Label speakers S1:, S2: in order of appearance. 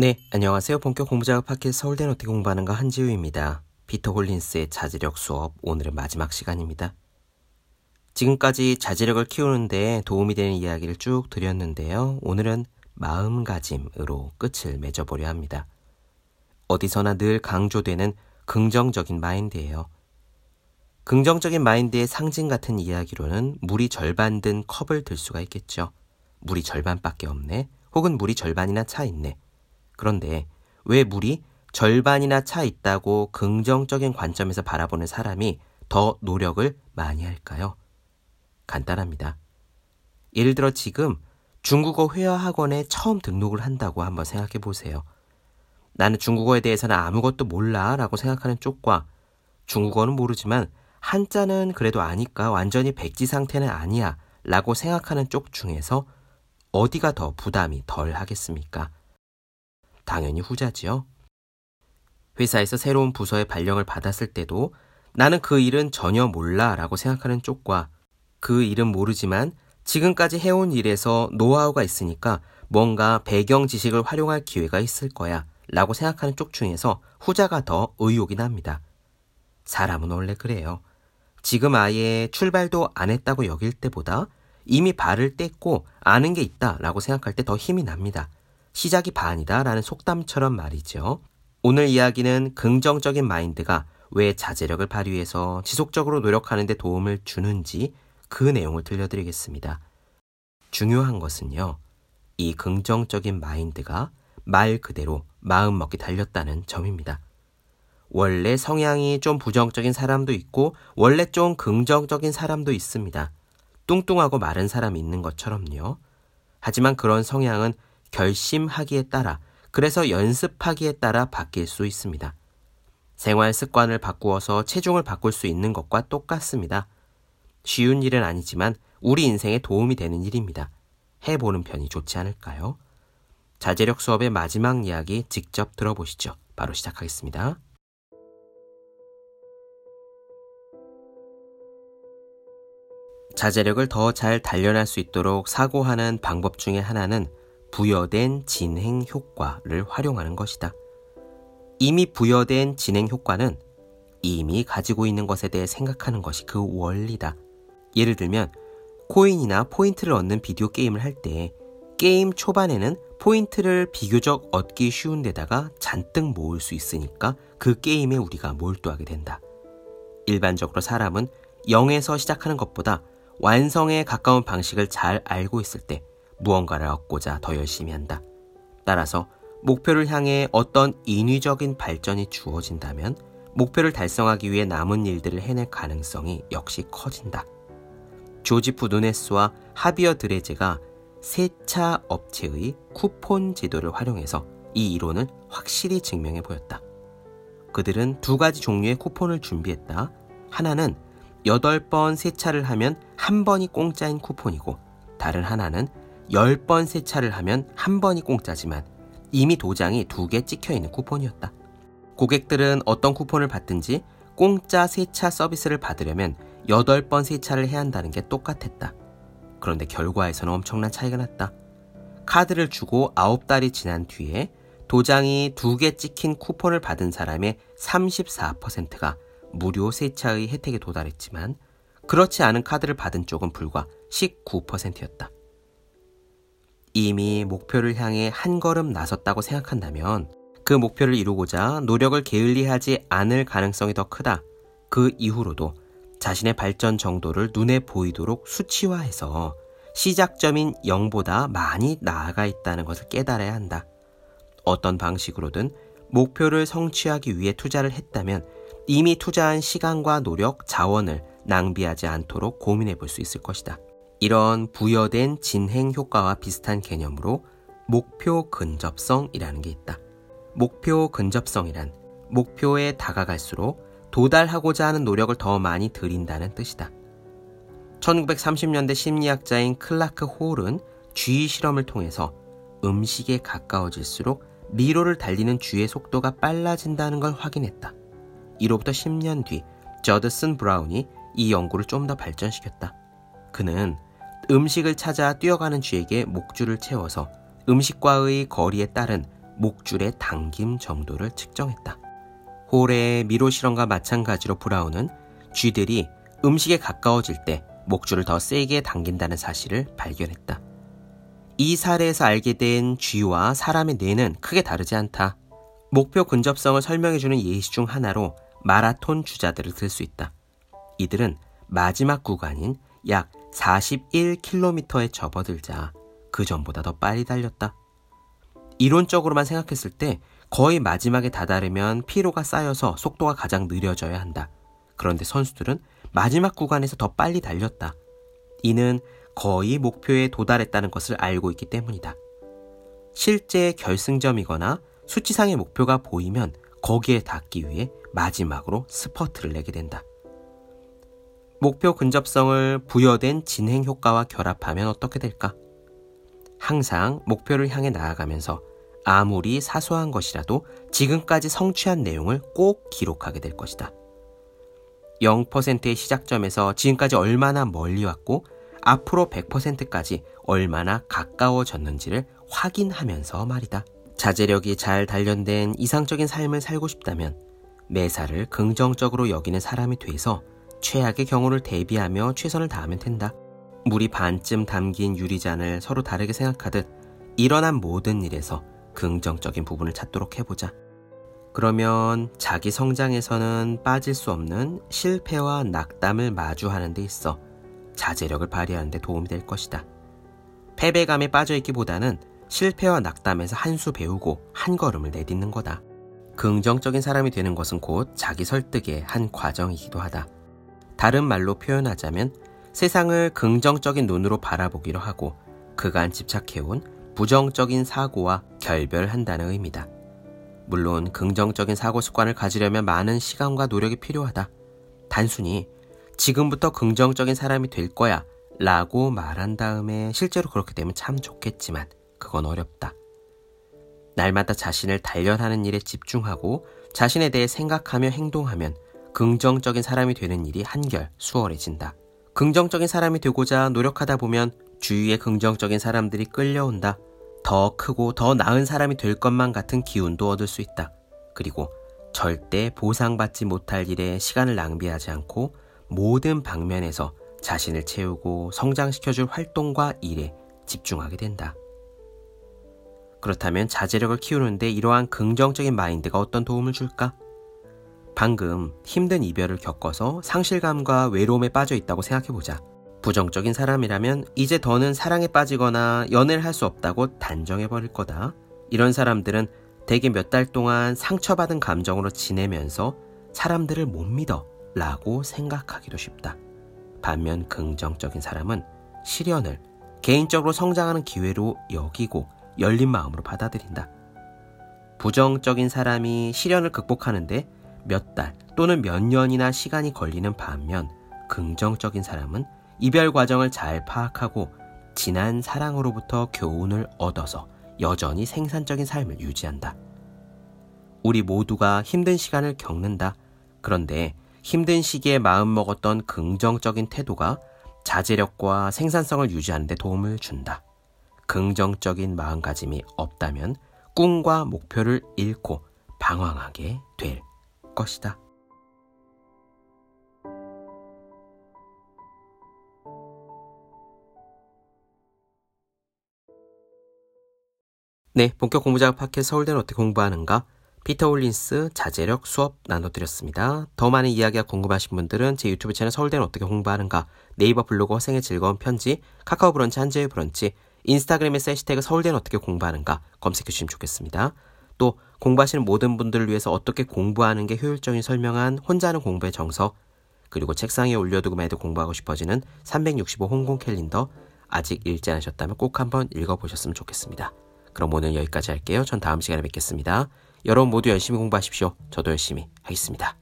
S1: 네, 안녕하세요. 본격 공부작업 팟캐스트 서울대는 어떻게 공부하는가 한재우입니다. 피터 홀린스의 자제력 수업 오늘의 마지막 시간입니다. 지금까지 자제력을 키우는데 도움이 되는 이야기를 쭉 드렸는데요. 오늘은 마음가짐으로 끝을 맺어보려 합니다. 어디서나 늘 강조되는 긍정적인 마인드예요. 긍정적인 마인드의 상징 같은 이야기로는 물이 절반 든 컵을 들 수가 있겠죠. 물이 절반밖에 없네. 혹은 물이 절반이나 차 있네. 그런데 왜 물이 절반이나 차 있다고 긍정적인 관점에서 바라보는 사람이 더 노력을 많이 할까요? 간단합니다. 예를 들어 지금 중국어 회화 학원에 처음 등록을 한다고 한번 생각해 보세요. 나는 중국어에 대해서는 아무것도 몰라 라고 생각하는 쪽과 중국어는 모르지만 한자는 그래도 아니까 완전히 백지 상태는 아니야 라고 생각하는 쪽 중에서 어디가 더 부담이 덜 하겠습니까? 당연히 후자지요. 회사에서 새로운 부서의 발령을 받았을 때도 나는 그 일은 전혀 몰라 라고 생각하는 쪽과 그 일은 모르지만 지금까지 해온 일에서 노하우가 있으니까 뭔가 배경 지식을 활용할 기회가 있을 거야 라고 생각하는 쪽 중에서 후자가 더 의욕이 납니다. 사람은 원래 그래요. 지금 아예 출발도 안 했다고 여길 때보다 이미 발을 뗐고 아는 게 있다 라고 생각할 때 더 힘이 납니다. 시작이 반이다 라는 속담처럼 말이죠. 오늘 이야기는 긍정적인 마인드가 왜 자제력을 발휘해서 지속적으로 노력하는 데 도움을 주는지 그 내용을 들려드리겠습니다. 중요한 것은요, 이 긍정적인 마인드가 말 그대로 마음먹기 달렸다는 점입니다. 원래 성향이 좀 부정적인 사람도 있고, 원래 좀 긍정적인 사람도 있습니다. 뚱뚱하고 마른 사람이 있는 것처럼요. 하지만 그런 성향은 결심하기에 따라, 그래서 연습하기에 따라 바뀔 수 있습니다. 생활 습관을 바꾸어서 체중을 바꿀 수 있는 것과 똑같습니다. 쉬운 일은 아니지만 우리 인생에 도움이 되는 일입니다. 해보는 편이 좋지 않을까요? 자제력 수업의 마지막 이야기 직접 들어보시죠. 바로 시작하겠습니다. 자제력을 더 잘 단련할 수 있도록 사고하는 방법 중에 하나는 부여된 진행 효과를 활용하는 것이다. 이미 부여된 진행 효과는 이미 가지고 있는 것에 대해 생각하는 것이 그 원리다. 예를 들면 코인이나 포인트를 얻는 비디오 게임을 할 때 게임 초반에는 포인트를 비교적 얻기 쉬운 데다가 잔뜩 모을 수 있으니까 그 게임에 우리가 몰두하게 된다. 일반적으로 사람은 0에서 시작하는 것보다 완성에 가까운 방식을 잘 알고 있을 때 무언가를 얻고자 더 열심히 한다. 따라서 목표를 향해 어떤 인위적인 발전이 주어진다면 목표를 달성하기 위해 남은 일들을 해낼 가능성이 역시 커진다. 조지프 누네스와 하비어 드레제가 세차 업체의 쿠폰 제도를 활용해서 이 이론을 확실히 증명해 보였다. 그들은 두 가지 종류의 쿠폰을 준비했다. 하나는 8번 세차를 하면 한 번이 공짜인 쿠폰이고 다른 하나는 10번 세차를 하면 한 번이 공짜지만 이미 도장이 두 개 찍혀 있는 쿠폰이었다. 고객들은 어떤 쿠폰을 받든지 공짜 세차 서비스를 받으려면 8번 세차를 해야 한다는 게 똑같았다. 그런데 결과에서는 엄청난 차이가 났다. 카드를 주고 9달이 지난 뒤에 도장이 두 개 찍힌 쿠폰을 받은 사람의 34%가 무료 세차의 혜택에 도달했지만 그렇지 않은 카드를 받은 쪽은 불과 19%였다. 이미 목표를 향해 한 걸음 나섰다고 생각한다면 그 목표를 이루고자 노력을 게을리하지 않을 가능성이 더 크다. 그 이후로도 자신의 발전 정도를 눈에 보이도록 수치화해서 시작점인 0보다 많이 나아가 있다는 것을 깨달아야 한다. 어떤 방식으로든 목표를 성취하기 위해 투자를 했다면 이미 투자한 시간과 노력, 자원을 낭비하지 않도록 고민해 볼 수 있을 것이다. 이런 부여된 진행 효과와 비슷한 개념으로 목표 근접성이라는 게 있다. 목표 근접성이란 목표에 다가갈수록 도달하고자 하는 노력을 더 많이 들인다는 뜻이다. 1930년대 심리학자인 클라크 헐은 쥐 실험을 통해서 음식에 가까워질수록 미로를 달리는 쥐의 속도가 빨라진다는 걸 확인했다. 이로부터 10년 뒤 저드슨 브라운이 이 연구를 좀 더 발전시켰다. 그는 음식을 찾아 뛰어가는 쥐에게 목줄을 채워서 음식과의 거리에 따른 목줄의 당김 정도를 측정했다. 홀의 미로 실험과 마찬가지로 브라운은 쥐들이 음식에 가까워질 때 목줄을 더 세게 당긴다는 사실을 발견했다. 이 사례에서 알게 된 쥐와 사람의 뇌는 크게 다르지 않다. 목표 근접성을 설명해주는 예시 중 하나로 마라톤 주자들을 들 수 있다. 이들은 마지막 구간인 약 41km에 접어들자 그 전보다 더 빨리 달렸다. 이론적으로만 생각했을 때 거의 마지막에 다다르면 피로가 쌓여서 속도가 가장 느려져야 한다. 그런데 선수들은 마지막 구간에서 더 빨리 달렸다. 이는 거의 목표에 도달했다는 것을 알고 있기 때문이다. 실제 결승점이거나 수치상의 목표가 보이면 거기에 닿기 위해 마지막으로 스퍼트를 내게 된다. 목표 근접성을 부여된 진행 효과와 결합하면 어떻게 될까? 항상 목표를 향해 나아가면서 아무리 사소한 것이라도 지금까지 성취한 내용을 꼭 기록하게 될 것이다. 0%의 시작점에서 지금까지 얼마나 멀리 왔고 앞으로 100%까지 얼마나 가까워졌는지를 확인하면서 말이다. 자제력이 잘 단련된 이상적인 삶을 살고 싶다면 매사를 긍정적으로 여기는 사람이 돼서 최악의 경우를 대비하며 최선을 다하면 된다. 물이 반쯤 담긴 유리잔을 서로 다르게 생각하듯 일어난 모든 일에서 긍정적인 부분을 찾도록 해보자. 그러면 자기 성장에서는 빠질 수 없는 실패와 낙담을 마주하는 데 있어 자제력을 발휘하는 데 도움이 될 것이다. 패배감에 빠져 있기보다는 실패와 낙담에서 한 수 배우고 한 걸음을 내딛는 거다. 긍정적인 사람이 되는 것은 곧 자기 설득의 한 과정이기도 하다. 다른 말로 표현하자면 세상을 긍정적인 눈으로 바라보기로 하고 그간 집착해온 부정적인 사고와 결별한다는 의미다. 물론 긍정적인 사고 습관을 가지려면 많은 시간과 노력이 필요하다. 단순히 지금부터 긍정적인 사람이 될 거야 라고 말한 다음에 실제로 그렇게 되면 참 좋겠지만 그건 어렵다. 날마다 자신을 단련하는 일에 집중하고 자신에 대해 생각하며 행동하면 긍정적인 사람이 되는 일이 한결 수월해진다. 긍정적인 사람이 되고자 노력하다 보면 주위에 긍정적인 사람들이 끌려온다. 더 크고 더 나은 사람이 될 것만 같은 기운도 얻을 수 있다. 그리고 절대 보상받지 못할 일에 시간을 낭비하지 않고 모든 방면에서 자신을 채우고 성장시켜줄 활동과 일에 집중하게 된다. 그렇다면 자제력을 키우는데 이러한 긍정적인 마인드가 어떤 도움을 줄까? 방금 힘든 이별을 겪어서 상실감과 외로움에 빠져 있다고 생각해보자. 부정적인 사람이라면 이제 더는 사랑에 빠지거나 연애를 할 수 없다고 단정해버릴 거다. 이런 사람들은 대개 몇 달 동안 상처받은 감정으로 지내면서 사람들을 못 믿어 라고 생각하기도 쉽다. 반면 긍정적인 사람은 시련을 개인적으로 성장하는 기회로 여기고 열린 마음으로 받아들인다. 부정적인 사람이 시련을 극복하는데 몇 달 또는 몇 년이나 시간이 걸리는 반면 긍정적인 사람은 이별 과정을 잘 파악하고 지난 사랑으로부터 교훈을 얻어서 여전히 생산적인 삶을 유지한다. 우리 모두가 힘든 시간을 겪는다. 그런데 힘든 시기에 마음먹었던 긍정적인 태도가 자제력과 생산성을 유지하는 데 도움을 준다. 긍정적인 마음가짐이 없다면 꿈과 목표를 잃고 방황하게 될 것이다. 네, 본격 공부작업 팟캐스트 서울대는 어떻게 공부하는가? 피터 홀린스 자제력 수업 나눠드렸습니다. 더 많은 이야기가 궁금하신 분들은 제 유튜브 채널 서울대는 어떻게 공부하는가? 네이버 블로그 허생의 즐거운 편지, 카카오 브런치 한재우의 브런치, 인스타그램에서 해시태그 서울대는 어떻게 공부하는가 검색해 주시면 좋겠습니다. 또 공부하시는 모든 분들을 위해서 어떻게 공부하는 게 효율적인지 설명한 혼자 하는 공부의 정석, 그리고 책상에 올려두고만 해도 공부하고 싶어지는 365 혼공 캘린더 아직 읽지 않으셨다면 꼭 한번 읽어보셨으면 좋겠습니다. 그럼 오늘 여기까지 할게요. 전 다음 시간에 뵙겠습니다. 여러분 모두 열심히 공부하십시오. 저도 열심히 하겠습니다.